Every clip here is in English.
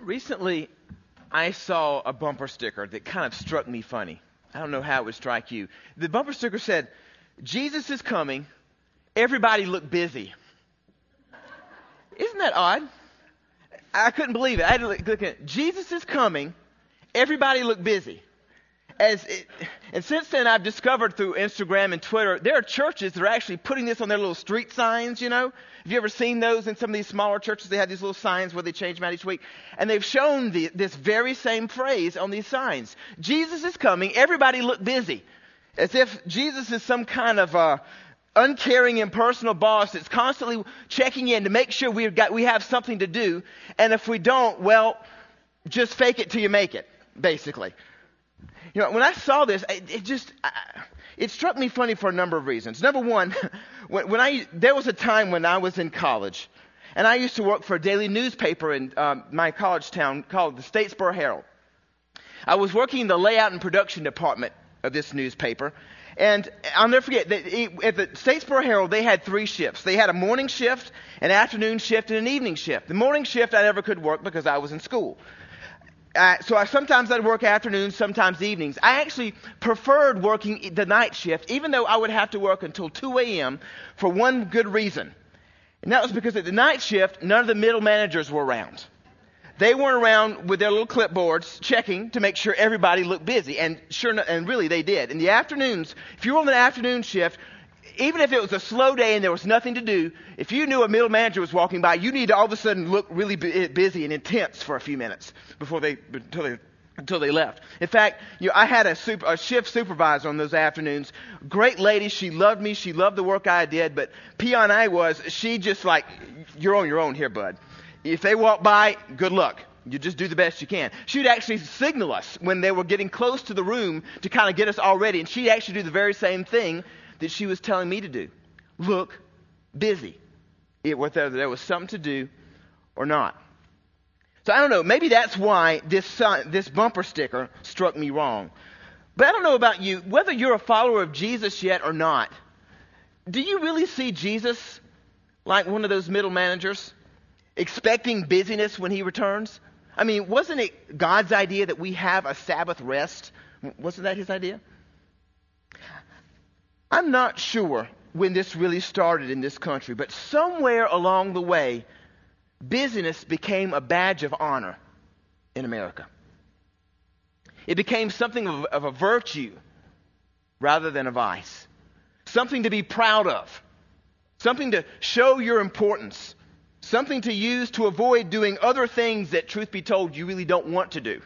Recently, I saw a bumper sticker that kind of struck me funny. I don't know how it would strike you. The bumper sticker said, Jesus is coming, everybody look busy. Isn't that odd? I couldn't believe it. I had to look, at Jesus is coming, everybody look busy. As it, and since then, I've discovered through Instagram and Twitter, there are churches that are actually putting this on their little street signs, you know? Have you ever seen those in some of these smaller churches? They have these little signs where they change them out each week. And they've shown the, this very same phrase on these signs. Jesus is coming. Everybody look busy. As if Jesus is some kind of uh, uncaring, impersonal boss that's constantly checking in to make sure we've got, we have something to do. And if we don't, well, just fake it till you make it, basically. You know, when I saw this, it, it just, it struck me funny for a number of reasons. Number one, when, when, I, there was a time when I was in college, and I used to work for a daily newspaper in um, my college town called the Statesboro Herald. I was working in the layout and production department of this newspaper, and I'll never forget that at the Statesboro Herald, they had three shifts. They had a morning shift, an afternoon shift, and an evening shift. The morning shift I never could work because I was in school. So I, sometimes I'd work afternoons, sometimes evenings. I actually preferred working the night shift, even though I would have to work until 2 a.m. for one good reason. And that was because at the night shift, none of the middle managers were around. They weren't around with their little clipboards checking to make sure everybody looked busy. And sure, and really they did. In the afternoons, if you were on the afternoon shift, even if it was a slow day and there was nothing to do, if you knew a middle manager was walking by, you need to all of a sudden look really eh, busy and intense for a few minutes before they, until they, until they left. In fact, you know, I had a, super, a shift supervisor on those afternoons. Great lady. She loved me. She loved the work I did. But peon I was, she just like, you're on your own here, bud. If they walk by, good luck. You just do the best you can. She'd actually signal us when they were getting close to the room to kind of get us all ready. And she'd actually do the very same thing that she was telling me to do. Look busy. It, whether there was something to do or not. So I don't know. Maybe that's why this, this bumper sticker struck me wrong. But I don't know about you. Whether you're a follower of Jesus yet or not, do you really see Jesus like one of those middle managers, expecting busyness when he returns? I mean, wasn't it God's idea that we have a Sabbath rest? Wasn't that his idea? I'm not sure when this really started in this country, but somewhere along the way, busyness became a badge of honor in America. It became something of, of a virtue rather than a vice, something to be proud of, something to show your importance, something to use to avoid doing other things that, truth be told, you really don't want to do.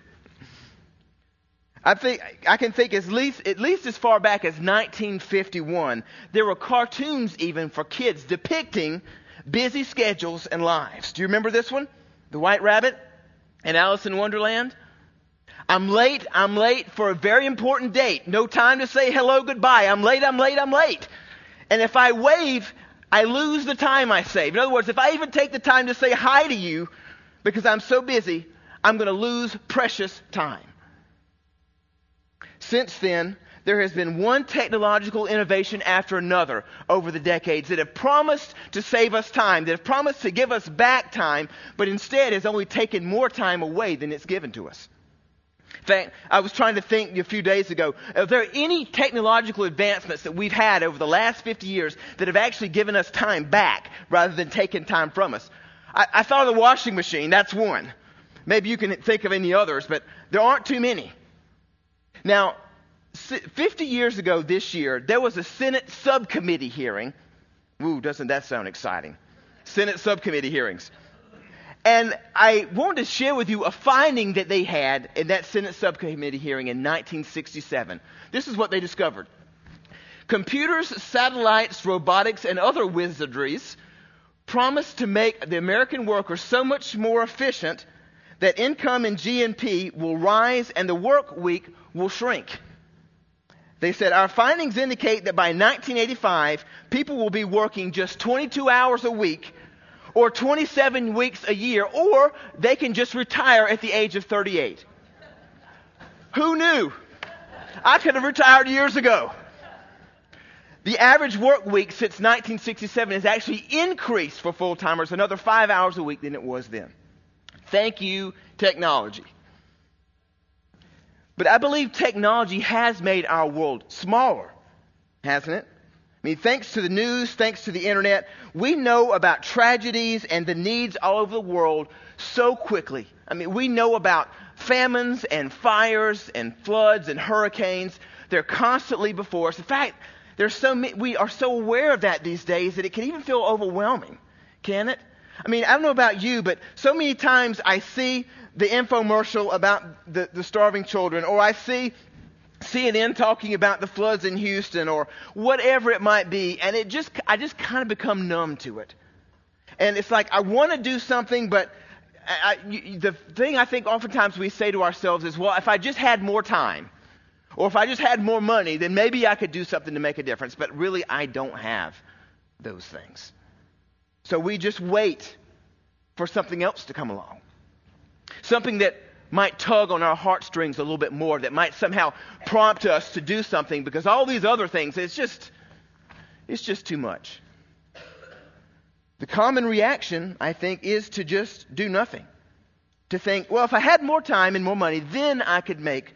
I think I can think at least at least as far back as 1951, there were cartoons even for kids depicting busy schedules and lives. Do you remember this one? The White Rabbit and Alice in Wonderland? I'm late, I'm late for a very important date. No time to say hello, goodbye. I'm late, I'm late, I'm late. And if I wave, I lose the time I save. In other words, if I even take the time to say hi to you because I'm so busy, I'm going to lose precious time. Since then, there has been one technological innovation after another over the decades that have promised to save us time, that have promised to give us back time, but instead has only taken more time away than it's given to us. In fact, I was trying to think a few days ago, are there any technological advancements that we've had over the last 50 years that have actually given us time back rather than taking time from us? I, I thought of the washing machine, that's one. Maybe you can think of any others, but there aren't too many. Now, 50 years ago this year, there was a Senate subcommittee hearing. Ooh, doesn't that sound exciting? Senate subcommittee hearings. And I wanted to share with you a finding that they had in that Senate subcommittee hearing in 1967. This is what they discovered. Computers, satellites, robotics, and other wizardries promise to make the American worker so much more efficient that income and GNP will rise and the work week will shrink. They said, Our findings indicate that by 1985, people will be working just 22 hours a week or 27 weeks a year, or they can just retire at the age of 38. Who knew? I could have retired years ago. The average work week since 1967 has actually increased for full timers another five hours a week than it was then. Thank you, technology. But I believe technology has made our world smaller, hasn't it? I mean, thanks to the news, thanks to the internet, we know about tragedies and the needs all over the world so quickly. I mean, we know about famines and fires and floods and hurricanes. They're constantly before us. In fact, so we are so aware of that these days that it can even feel overwhelming, can it? I mean, I don't know about you, but so many times I see the infomercial about the, the starving children, or I see CNN talking about the floods in Houston, or whatever it might be, and it just, I just kind of become numb to it. And it's like, I want to do something, but I, I, the thing I think oftentimes we say to ourselves is, well, if I just had more time, or if I just had more money, then maybe I could do something to make a difference. But really, I don't have those things. So we just wait for something else to come along. Something that might tug on our heartstrings a little bit more, that might somehow prompt us to do something because all these other things, it's just, it's just too much. The common reaction, I think, is to just do nothing. To think, well, if I had more time and more money, then I could make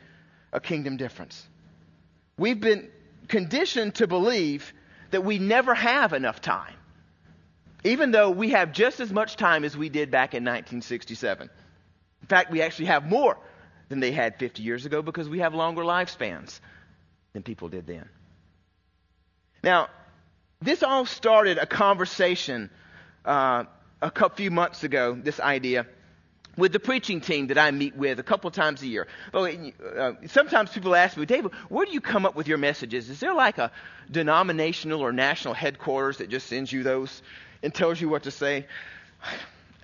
a kingdom difference. We've been conditioned to believe that we never have enough time, even though we have just as much time as we did back in 1967. In fact, we actually have more than they had 50 years ago because we have longer lifespans than people did then. Now, this all started a conversation uh, a few months ago, this idea with the preaching team that I meet with a couple times a year. Well, uh, sometimes people ask me, David, where do you come up with your messages? Is there like a denominational or national headquarters that just sends you those and tells you what to say?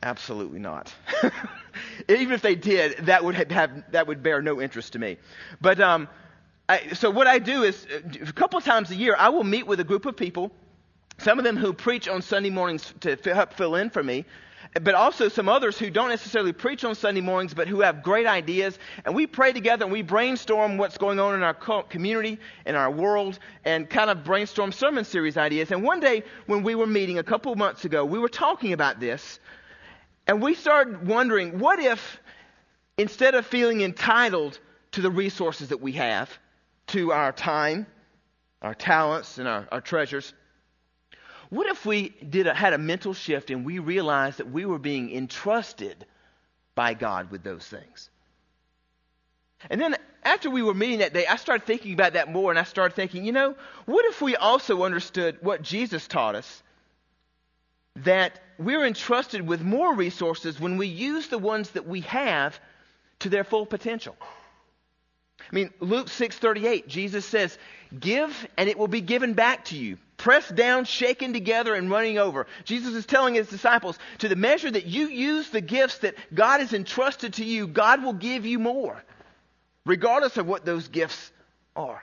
Absolutely not. Even if they did, that would have, that would bear no interest to me. But um, I, so what I do is a couple of times a year, I will meet with a group of people. Some of them who preach on Sunday mornings to help fill in for me, but also some others who don't necessarily preach on Sunday mornings, but who have great ideas. And we pray together and we brainstorm what's going on in our community, in our world, and kind of brainstorm sermon series ideas. And one day when we were meeting a couple of months ago, we were talking about this, and we started wondering, what if instead of feeling entitled to the resources that we have, to our time, our talents, and our, our treasures, what if we did a, had a mental shift and we realized that we were being entrusted by God with those things? And then after we were meeting that day, I started thinking about that more and I started thinking, you know, what if we also understood what Jesus taught us? That we're entrusted with more resources when we use the ones that we have to their full potential. I mean, Luke 6:38, Jesus says, "Give and it will be given back to you, pressed down, shaken together and running over." Jesus is telling his disciples, to the measure that you use the gifts that God has entrusted to you, God will give you more, regardless of what those gifts are.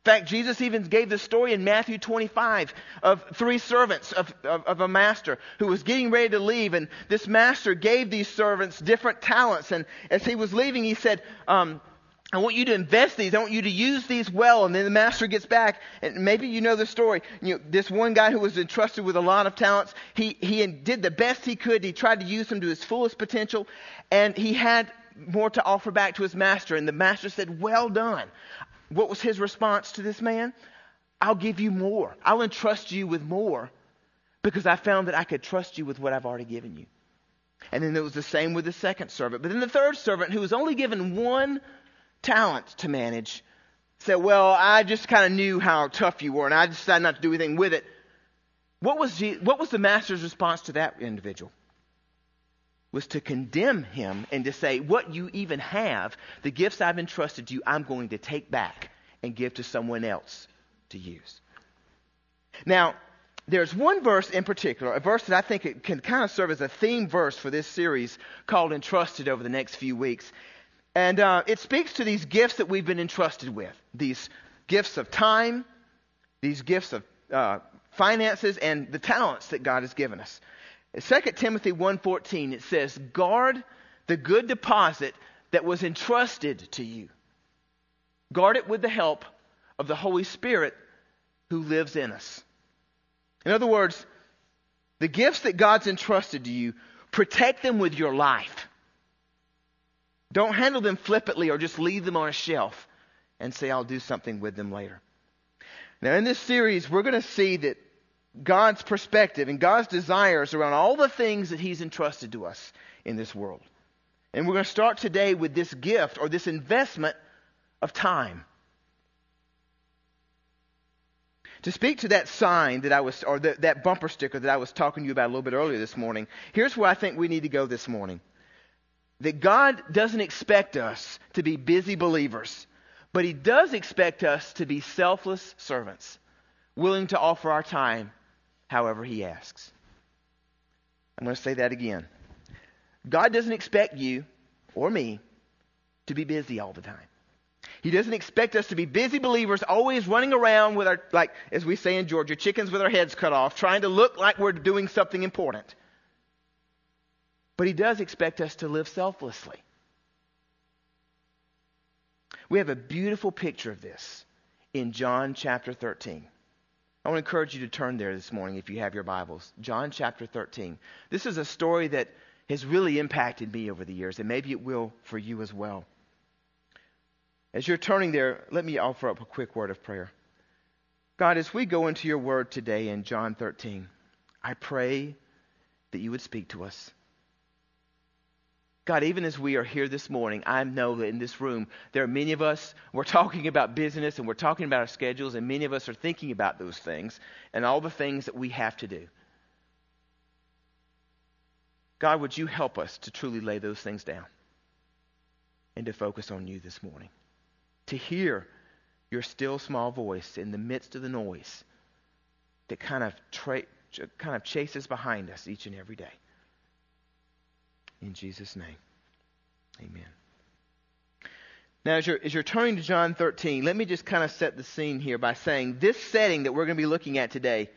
In fact, Jesus even gave the story in Matthew 25 of three servants of, of, of, a master who was getting ready to leave. And this master gave these servants different talents. And as he was leaving, he said, um, I want you to invest these. I want you to use these well. And then the master gets back, and maybe you know the story. You know, this one guy who was entrusted with a lot of talents, he, he did the best he could. He tried to use them to his fullest potential, and he had more to offer back to his master. And the master said, Well done. What was his response to this man? I'll give you more. I'll entrust you with more because I found that I could trust you with what I've already given you. And then it was the same with the second servant. But then the third servant, who was only given one talent to manage said, Well, I just kind of knew how tough you were, and I decided not to do anything with it. What was, he, what was the master's response to that individual? Was to condemn him and to say, What you even have, the gifts I've entrusted to you, I'm going to take back and give to someone else to use. Now, there's one verse in particular, a verse that I think it can kind of serve as a theme verse for this series called Entrusted over the next few weeks. And uh, it speaks to these gifts that we've been entrusted with these gifts of time, these gifts of uh, finances, and the talents that God has given us. In 2 Timothy 1.14, it says, Guard the good deposit that was entrusted to you. Guard it with the help of the Holy Spirit who lives in us. In other words, the gifts that God's entrusted to you, protect them with your life. Don't handle them flippantly or just leave them on a shelf and say, I'll do something with them later. Now, in this series, we're going to see that God's perspective and God's desires around all the things that He's entrusted to us in this world. And we're going to start today with this gift or this investment of time. To speak to that sign that I was, or the, that bumper sticker that I was talking to you about a little bit earlier this morning, here's where I think we need to go this morning. That God doesn't expect us to be busy believers, but He does expect us to be selfless servants, willing to offer our time however He asks. I'm going to say that again. God doesn't expect you or me to be busy all the time. He doesn't expect us to be busy believers, always running around with our, like, as we say in Georgia, chickens with our heads cut off, trying to look like we're doing something important. But He does expect us to live selflessly. We have a beautiful picture of this in John chapter 13. I want to encourage you to turn there this morning if you have your Bibles. John chapter 13. This is a story that has really impacted me over the years, and maybe it will for you as well. As you're turning there, let me offer up a quick word of prayer. God, as we go into your word today in John 13, I pray that you would speak to us. God, even as we are here this morning, I know that in this room, there are many of us, we're talking about business and we're talking about our schedules, and many of us are thinking about those things and all the things that we have to do. God, would you help us to truly lay those things down and to focus on you this morning? to hear your still small voice in the midst of the noise that kind of, tra- kind of chases behind us each and every day. In Jesus' name, amen. Now, as you're, as you're turning to John 13, let me just kind of set the scene here by saying this setting that we're going to be looking at today,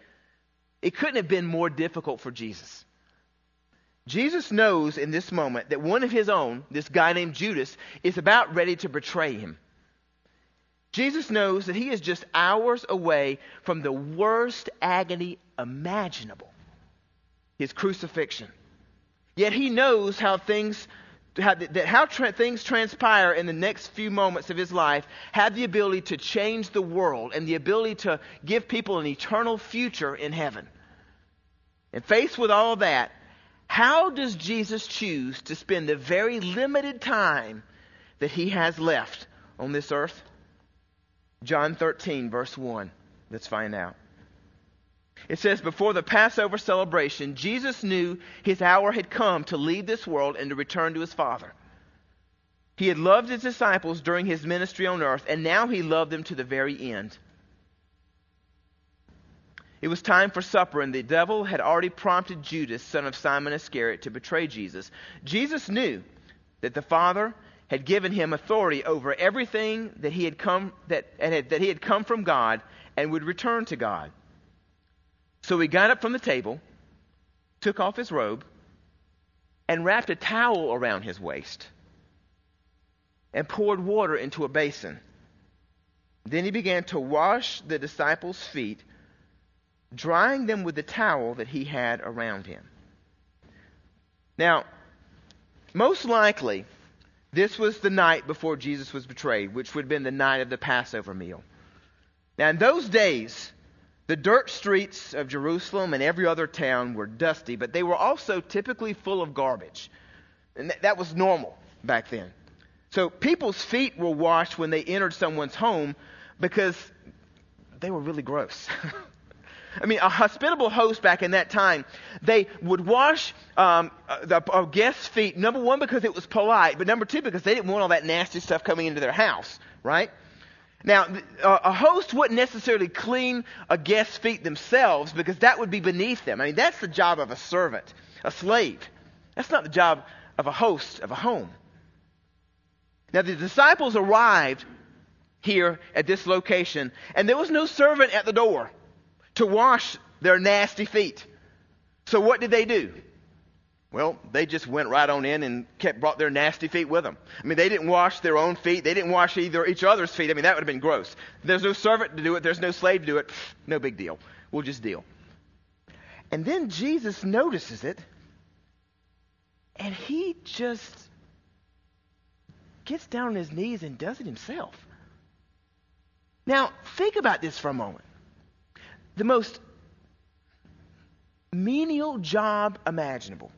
it couldn't have been more difficult for Jesus. Jesus knows in this moment that one of his own, this guy named Judas, is about ready to betray him. Jesus knows that he is just hours away from the worst agony imaginable his crucifixion. Yet he knows how things how, that how tra- things transpire in the next few moments of his life have the ability to change the world and the ability to give people an eternal future in heaven. And faced with all that, how does Jesus choose to spend the very limited time that he has left on this earth? John 13, verse 1. Let's find out. It says, Before the Passover celebration, Jesus knew his hour had come to leave this world and to return to his Father. He had loved his disciples during his ministry on earth, and now he loved them to the very end. It was time for supper, and the devil had already prompted Judas, son of Simon Iscariot, to betray Jesus. Jesus knew that the Father had given him authority over everything that he had come that, that he had come from God and would return to God. So he got up from the table, took off his robe, and wrapped a towel around his waist, and poured water into a basin. Then he began to wash the disciples' feet, drying them with the towel that he had around him. Now, most likely, this was the night before Jesus was betrayed, which would have been the night of the Passover meal. Now, in those days, the dirt streets of Jerusalem and every other town were dusty, but they were also typically full of garbage. And that was normal back then. So people's feet were washed when they entered someone's home because they were really gross. I mean, a hospitable host back in that time, they would wash um, the a guest's feet, number one, because it was polite, but number two, because they didn't want all that nasty stuff coming into their house, right? Now, a host wouldn't necessarily clean a guest's feet themselves because that would be beneath them. I mean, that's the job of a servant, a slave. That's not the job of a host of a home. Now, the disciples arrived here at this location, and there was no servant at the door to wash their nasty feet. So what did they do? Well, they just went right on in and kept brought their nasty feet with them. I mean, they didn't wash their own feet. They didn't wash either each other's feet. I mean, that would have been gross. There's no servant to do it. There's no slave to do it. No big deal. We'll just deal. And then Jesus notices it, and he just gets down on his knees and does it himself. Now, think about this for a moment. The most menial job imaginable.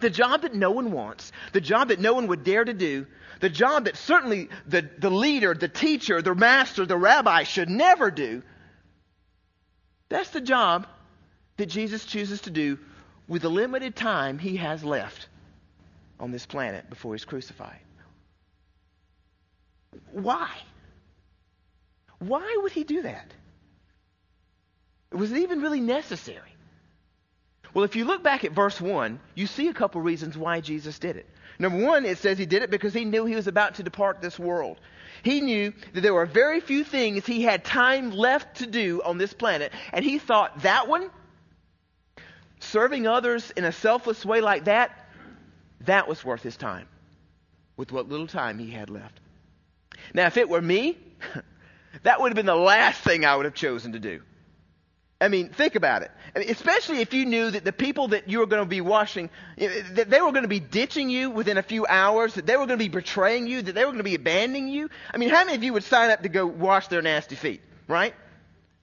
The job that no one wants, the job that no one would dare to do, the job that certainly the, the leader, the teacher, the master, the rabbi should never do. That's the job that Jesus chooses to do with the limited time he has left on this planet before he's crucified. Why? Why would he do that? Was it even really necessary? Well, if you look back at verse 1, you see a couple reasons why Jesus did it. Number one, it says he did it because he knew he was about to depart this world. He knew that there were very few things he had time left to do on this planet, and he thought that one, serving others in a selfless way like that, that was worth his time with what little time he had left. Now, if it were me, that would have been the last thing I would have chosen to do. I mean, think about it. Especially if you knew that the people that you were going to be washing, eh, that they were going to be ditching you within a few hours, that they were going to be betraying you, that they were going to be abandoning you. I mean, how many of you would sign up to go wash their nasty feet, right?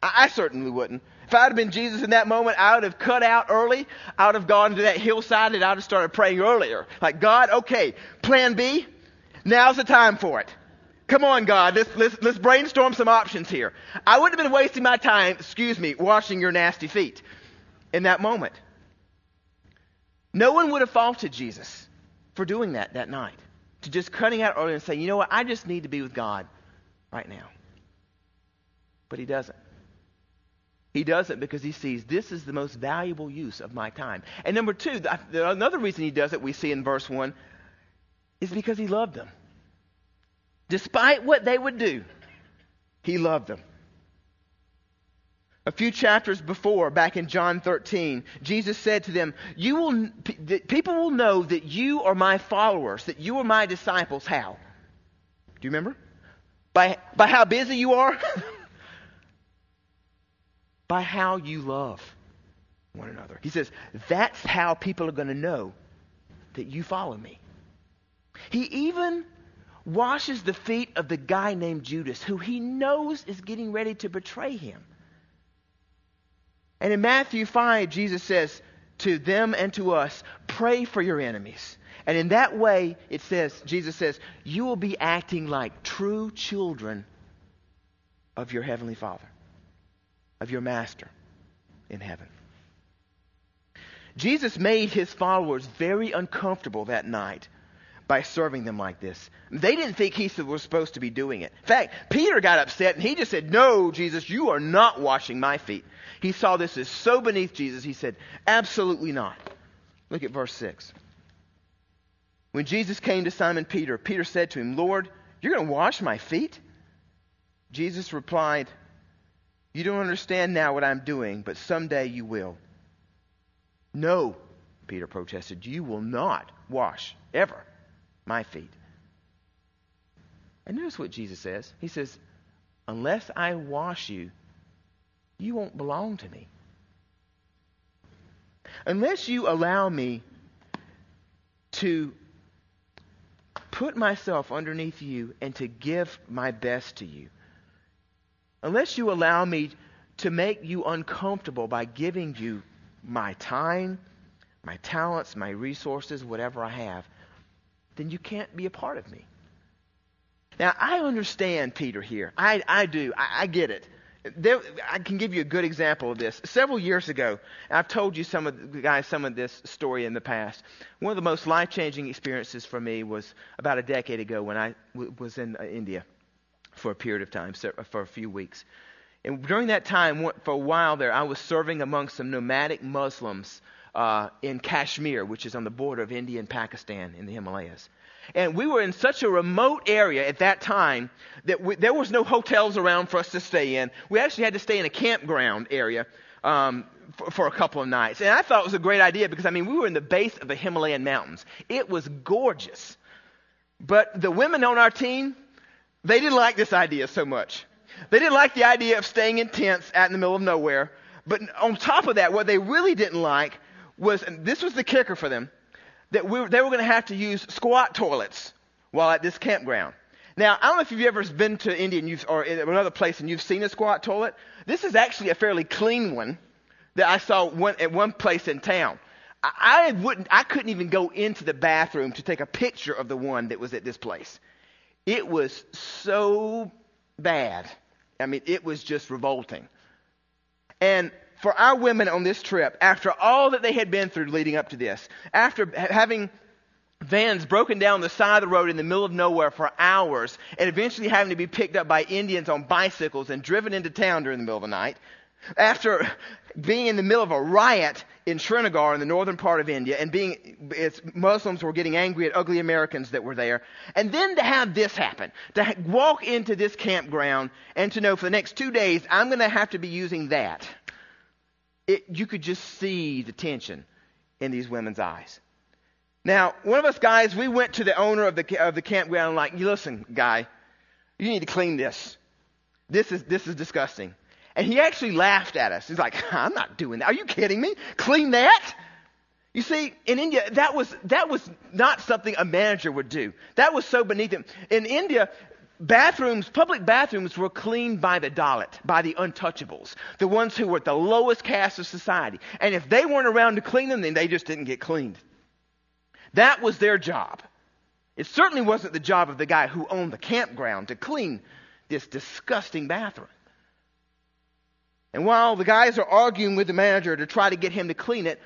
I, I certainly wouldn't. If I had been Jesus in that moment, I would have cut out early. I would have gone to that hillside and I would have started praying earlier. Like, God, okay, plan B, now's the time for it. Come on, God, let's, let's, let's brainstorm some options here. I wouldn't have been wasting my time, excuse me, washing your nasty feet in that moment. No one would have faulted Jesus for doing that that night, to just cutting out early and saying, you know what, I just need to be with God right now. But he doesn't. He doesn't because he sees this is the most valuable use of my time. And number two, another reason he does it, we see in verse 1, is because he loved them. Despite what they would do, he loved them. A few chapters before, back in John 13, Jesus said to them, you will, People will know that you are my followers, that you are my disciples. How? Do you remember? By, by how busy you are? by how you love one another. He says, That's how people are going to know that you follow me. He even washes the feet of the guy named Judas, who he knows is getting ready to betray him. And in Matthew 5, Jesus says to them and to us, pray for your enemies. And in that way, it says, Jesus says, you will be acting like true children of your Heavenly Father, of your Master in heaven. Jesus made his followers very uncomfortable that night by serving them like this. They didn't think he was supposed to be doing it. In fact, Peter got upset and he just said, No, Jesus, you are not washing my feet. He saw this as so beneath Jesus, he said, Absolutely not. Look at verse 6. When Jesus came to Simon Peter, Peter said to him, Lord, you're going to wash my feet? Jesus replied, You don't understand now what I'm doing, but someday you will. No, Peter protested, you will not wash ever my feet. And notice what Jesus says. He says, Unless I wash you, you won't belong to me. Unless you allow me to put myself underneath you and to give my best to you, unless you allow me to make you uncomfortable by giving you my time, my talents, my resources, whatever I have, then you can't be a part of me. Now, I understand Peter here. I, I do. I, I get it. There, I can give you a good example of this. Several years ago, I've told you some of the guys some of this story in the past. One of the most life changing experiences for me was about a decade ago when I w- was in uh, India for a period of time, for a few weeks. And during that time, for a while there, I was serving among some nomadic Muslims uh, in Kashmir, which is on the border of India and Pakistan in the Himalayas. And we were in such a remote area at that time that we, there was no hotels around for us to stay in. We actually had to stay in a campground area um, for, for, a couple of nights. And I thought it was a great idea because, I mean, we were in the base of the Himalayan mountains. It was gorgeous. But the women on our team, they didn't like this idea so much. They didn't like the idea of staying in tents out in the middle of nowhere. But on top of that, what they really didn't like was, and this was the kicker for them, that we, they were going to have to use squat toilets while at this campground. Now, I don't know if you've ever been to India and you've, or another place and you've seen a squat toilet. This is actually a fairly clean one that I saw one, at one place in town. I, I wouldn't, I couldn't even go into the bathroom to take a picture of the one that was at this place. It was so bad. I mean, it was just revolting. And for our women on this trip, after all that they had been through leading up to this, after having vans broken down the side of the road in the middle of nowhere for hours, and eventually having to be picked up by Indians on bicycles and driven into town during the middle of the night, after being in the middle of a riot in Srinagar in the northern part of India and being, Muslims were getting angry at ugly Americans that were there. And then to have this happen, to walk into this campground and to know for the next two days, I'm going to have to be using that. It, you could just see the tension in these women's eyes. Now, one of us guys, we went to the owner of the, of the campground and like, listen, guy, you need to clean this. This is, this is disgusting. And he actually laughed at us. He's like, I'm not doing that. Are you kidding me? Clean that? You see, in India, that was, that was not something a manager would do. That was so beneath him. In India, bathrooms, public bathrooms were cleaned by the Dalit, by the untouchables, the ones who were at the lowest caste of society. And if they weren't around to clean them, then they just didn't get cleaned. That was their job. It certainly wasn't the job of the guy who owned the campground to clean this disgusting bathroom. And while the guys are arguing with the manager to try to get him to clean it,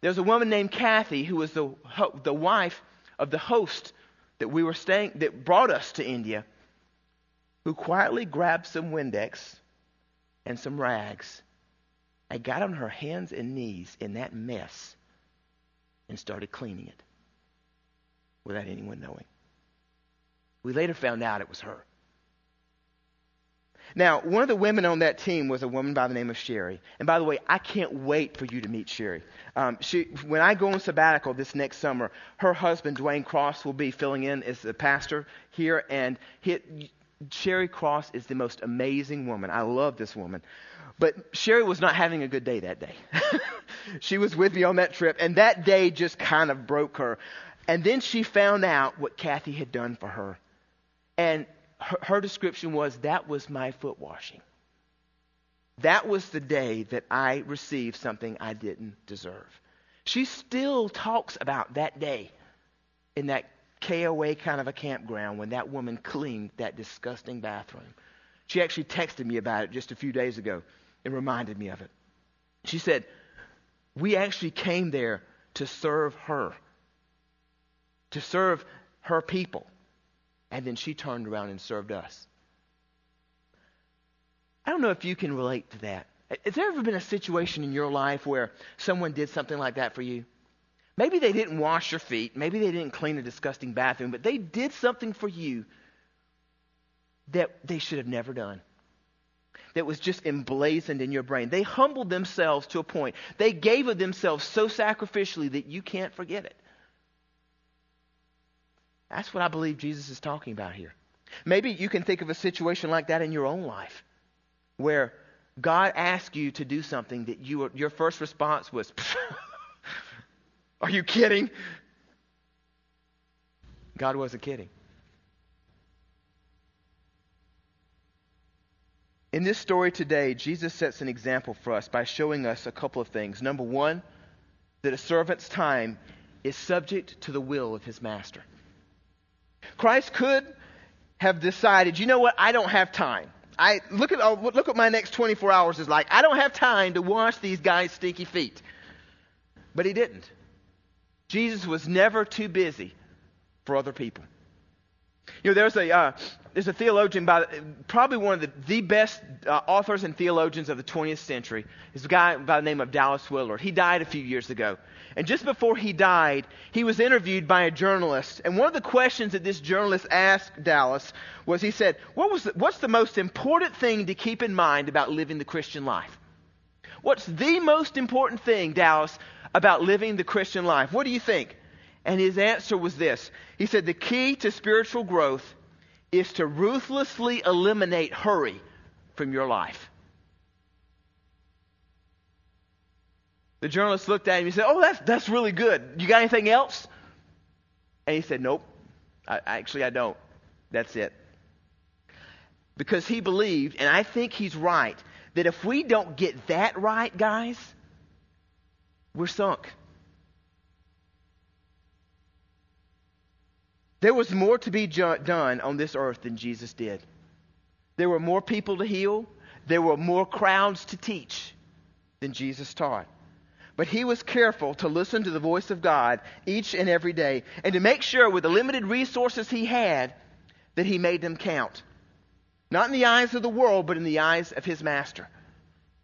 there's a woman named Kathy who was the, the wife of the host that we were staying, that brought us to India, who quietly grabbed some Windex and some rags and got on her hands and knees in that mess and started cleaning it without anyone knowing. We later found out it was her. Now, one of the women on that team was a woman by the name of Sherry. And by the way, I can't wait for you to meet Sherry. Um, she, when I go on sabbatical this next summer, her husband, Dwayne Cross, will be filling in as the pastor here. And he, Sherry Cross is the most amazing woman. I love this woman. But Sherry was not having a good day that day. she was with me on that trip, and that day just kind of broke her. And then she found out what Kathy had done for her. And her, her description was that was my foot washing. That was the day that I received something I didn't deserve. She still talks about that day in that KOA kind of a campground when that woman cleaned that disgusting bathroom. She actually texted me about it just a few days ago and reminded me of it. She said, We actually came there to serve her, to serve her people. And then she turned around and served us. I don't know if you can relate to that. Has there ever been a situation in your life where someone did something like that for you? Maybe they didn't wash your feet. Maybe they didn't clean a disgusting bathroom, but they did something for you that they should have never done. That was just emblazoned in your brain. They humbled themselves to a point. They gave of themselves so sacrificially that you can't forget it. That's what I believe Jesus is talking about here. Maybe you can think of a situation like that in your own life where God asked you to do something that you were, your first response was, Are you kidding? God wasn't kidding. In this story today, Jesus sets an example for us by showing us a couple of things. Number one, that a servant's time is subject to the will of his master. Christ could have decided, you know what, I don't have time. I look at oh, look what my next 24 hours is like. I don't have time to wash these guys' stinky feet. But he didn't. Jesus was never too busy for other people. You know, there's a uh, there's a theologian by probably one of the, the best uh, authors and theologians of the 20th century. Is a guy by the name of Dallas Willard. He died a few years ago. And just before he died, he was interviewed by a journalist. And one of the questions that this journalist asked Dallas was he said, what was the, What's the most important thing to keep in mind about living the Christian life? What's the most important thing, Dallas, about living the Christian life? What do you think? And his answer was this He said, The key to spiritual growth is to ruthlessly eliminate hurry from your life. The journalist looked at him and said, Oh, that's, that's really good. You got anything else? And he said, Nope. I, actually, I don't. That's it. Because he believed, and I think he's right, that if we don't get that right, guys, we're sunk. There was more to be done on this earth than Jesus did. There were more people to heal. There were more crowds to teach than Jesus taught. But he was careful to listen to the voice of God each and every day and to make sure, with the limited resources he had, that he made them count. Not in the eyes of the world, but in the eyes of his master,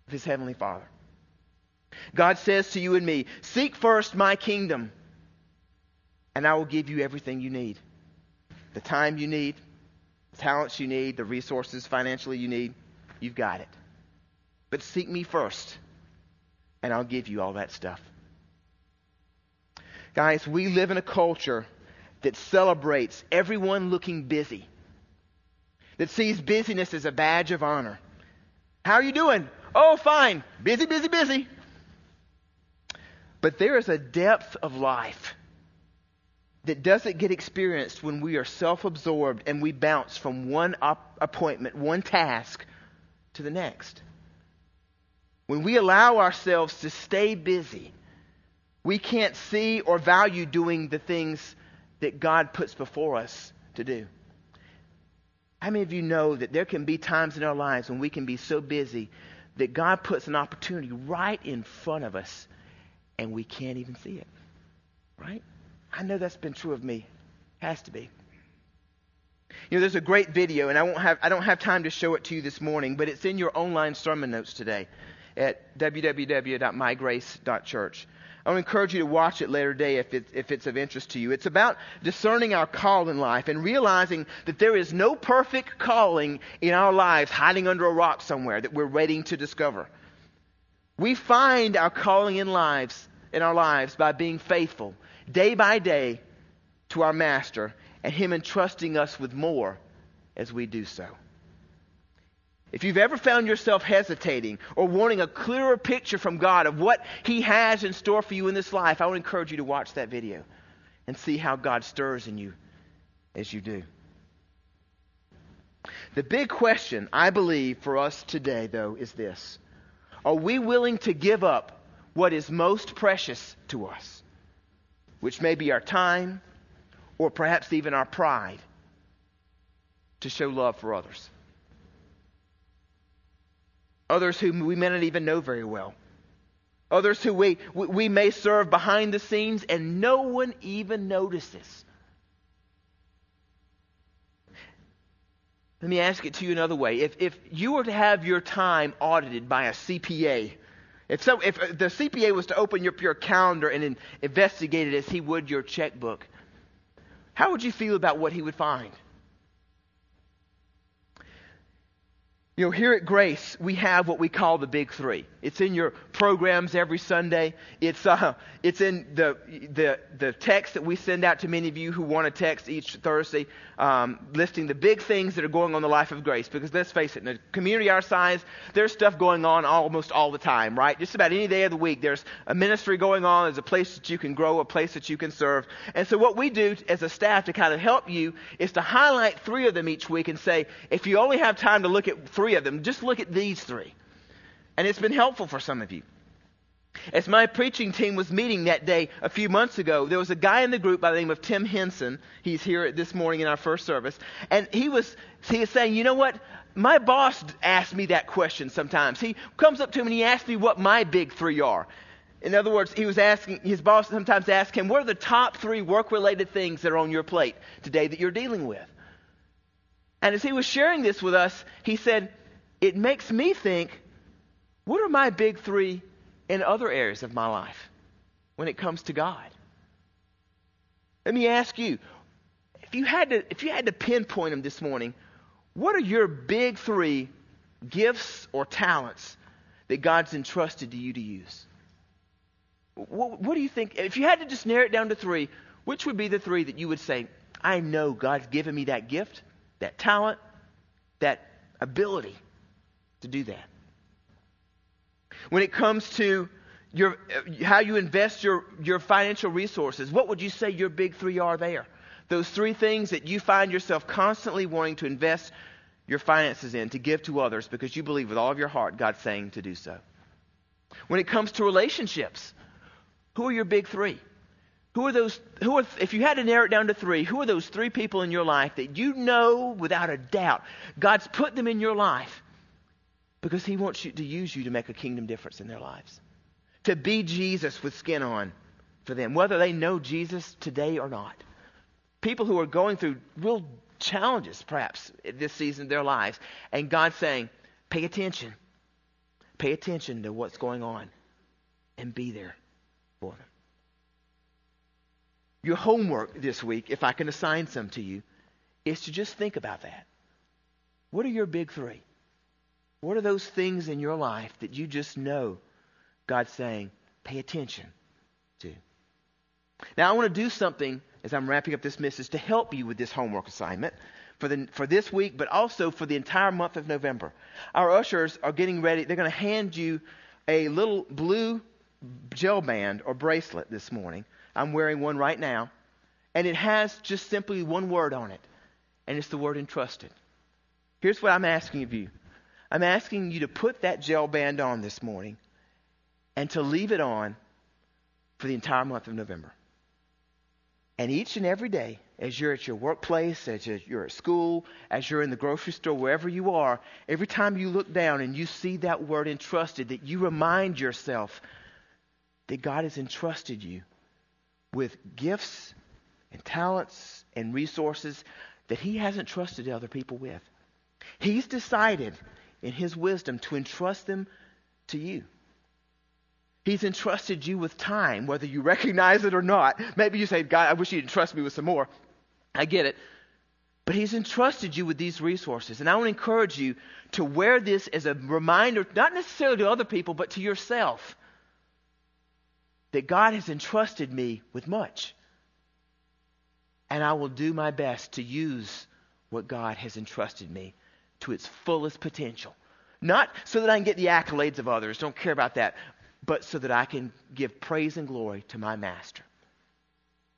of his heavenly Father. God says to you and me, Seek first my kingdom, and I will give you everything you need the time you need, the talents you need, the resources financially you need. You've got it. But seek me first, and I'll give you all that stuff. Guys, we live in a culture that celebrates everyone looking busy, that sees busyness as a badge of honor. How are you doing? Oh, fine. Busy, busy, busy. But there is a depth of life that doesn't get experienced when we are self absorbed and we bounce from one op- appointment, one task, to the next. When we allow ourselves to stay busy, we can't see or value doing the things that God puts before us to do. How many of you know that there can be times in our lives when we can be so busy that God puts an opportunity right in front of us and we can't even see it? Right? I know that's been true of me. Has to be. You know, there's a great video, and I won't have I don't have time to show it to you this morning, but it's in your online sermon notes today at www.mygrace.church. I would encourage you to watch it later today if, it, if it's of interest to you. It's about discerning our call in life and realizing that there is no perfect calling in our lives hiding under a rock somewhere that we're waiting to discover. We find our calling in lives in our lives by being faithful day by day to our Master and Him entrusting us with more as we do so. If you've ever found yourself hesitating or wanting a clearer picture from God of what He has in store for you in this life, I would encourage you to watch that video and see how God stirs in you as you do. The big question, I believe, for us today, though, is this Are we willing to give up what is most precious to us? which may be our time or perhaps even our pride, to show love for others. Others whom we may not even know very well. Others who we, we may serve behind the scenes and no one even notices. Let me ask it to you another way. If, if you were to have your time audited by a CPA, if, so, if uh, the CPA was to open your, your calendar and investigate it as he would your checkbook, how would you feel about what he would find? You know, here at Grace, we have what we call the Big Three. It's in your programs every Sunday. It's, uh, it's in the, the, the text that we send out to many of you who want to text each Thursday, um, listing the big things that are going on in the life of Grace. Because let's face it, in a community our size, there's stuff going on almost all the time, right? Just about any day of the week, there's a ministry going on, there's a place that you can grow, a place that you can serve. And so what we do as a staff to kind of help you is to highlight three of them each week and say, if you only have time to look at three of them, just look at these three. And it's been helpful for some of you. As my preaching team was meeting that day a few months ago, there was a guy in the group by the name of Tim Henson. He's here this morning in our first service. And he was, he was saying, you know what? My boss asks me that question sometimes. He comes up to me and he asks me what my big three are. In other words, he was asking, his boss sometimes asks him, what are the top three work related things that are on your plate today that you're dealing with? And as he was sharing this with us, he said, it makes me think what are my big three in other areas of my life when it comes to God? Let me ask you, if you had to, if you had to pinpoint them this morning, what are your big three gifts or talents that God's entrusted to you to use? What, what do you think? If you had to just narrow it down to three, which would be the three that you would say, I know God's given me that gift, that talent, that ability to do that? When it comes to your, how you invest your, your financial resources, what would you say your big three are there? Those three things that you find yourself constantly wanting to invest your finances in, to give to others, because you believe with all of your heart God's saying to do so. When it comes to relationships, who are your big three? Who are those, who are, if you had to narrow it down to three, who are those three people in your life that you know without a doubt God's put them in your life because He wants you to use you to make a kingdom difference in their lives? To be Jesus with skin on for them, whether they know Jesus today or not. People who are going through real challenges, perhaps, this season of their lives, and God saying, pay attention. Pay attention to what's going on and be there for them. Your homework this week, if I can assign some to you, is to just think about that. What are your big three? What are those things in your life that you just know God's saying, pay attention to? Now, I want to do something as I'm wrapping up this message to help you with this homework assignment for, the, for this week, but also for the entire month of November. Our ushers are getting ready. They're going to hand you a little blue gel band or bracelet this morning. I'm wearing one right now. And it has just simply one word on it, and it's the word entrusted. Here's what I'm asking of you I'm asking you to put that gel band on this morning and to leave it on for the entire month of November. And each and every day, as you're at your workplace, as you're at school, as you're in the grocery store, wherever you are, every time you look down and you see that word entrusted, that you remind yourself that God has entrusted you with gifts and talents and resources that He hasn't trusted other people with. He's decided in His wisdom to entrust them to you. He's entrusted you with time, whether you recognize it or not. Maybe you say, God, I wish you'd entrust me with some more. I get it. But He's entrusted you with these resources. And I want to encourage you to wear this as a reminder, not necessarily to other people, but to yourself, that God has entrusted me with much. And I will do my best to use what God has entrusted me to its fullest potential. Not so that I can get the accolades of others, don't care about that, but so that I can give praise and glory to my master,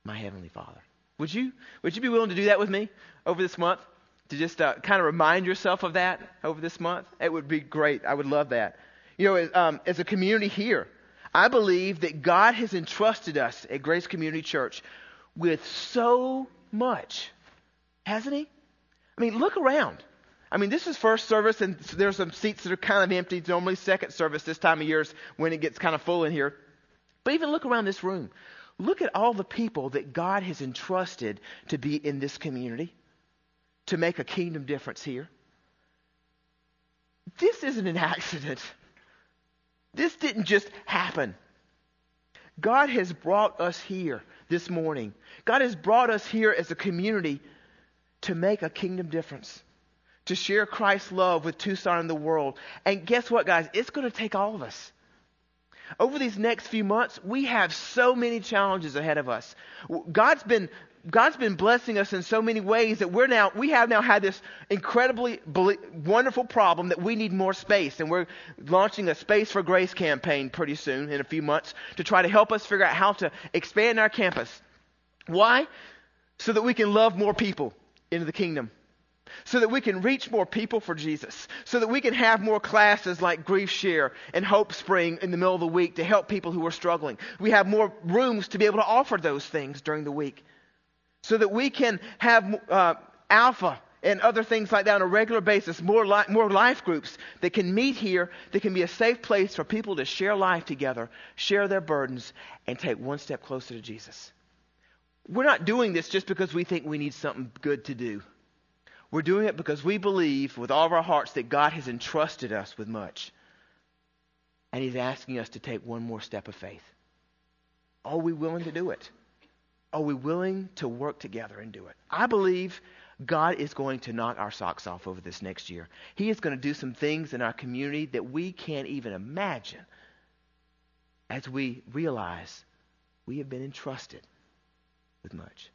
my heavenly Father. Would you, would you be willing to do that with me over this month? To just uh, kind of remind yourself of that over this month? It would be great. I would love that. You know, um, as a community here, I believe that God has entrusted us at Grace Community Church with so much, hasn't He? I mean, look around. I mean, this is first service, and there's some seats that are kind of empty. It's normally second service this time of year is when it gets kind of full in here. But even look around this room. Look at all the people that God has entrusted to be in this community, to make a kingdom difference here. This isn't an accident. This didn't just happen. God has brought us here this morning. God has brought us here as a community to make a kingdom difference to share Christ's love with Tucson and the world. And guess what, guys? It's going to take all of us. Over these next few months, we have so many challenges ahead of us. God's been God's been blessing us in so many ways that we're now we have now had this incredibly wonderful problem that we need more space and we're launching a space for grace campaign pretty soon in a few months to try to help us figure out how to expand our campus. Why? So that we can love more people into the kingdom so that we can reach more people for Jesus, so that we can have more classes like Grief Share and Hope Spring in the middle of the week to help people who are struggling. We have more rooms to be able to offer those things during the week, so that we can have uh, Alpha and other things like that on a regular basis, more, li- more life groups that can meet here, that can be a safe place for people to share life together, share their burdens, and take one step closer to Jesus. We're not doing this just because we think we need something good to do. We're doing it because we believe with all of our hearts that God has entrusted us with much. And He's asking us to take one more step of faith. Are we willing to do it? Are we willing to work together and do it? I believe God is going to knock our socks off over this next year. He is going to do some things in our community that we can't even imagine as we realize we have been entrusted with much.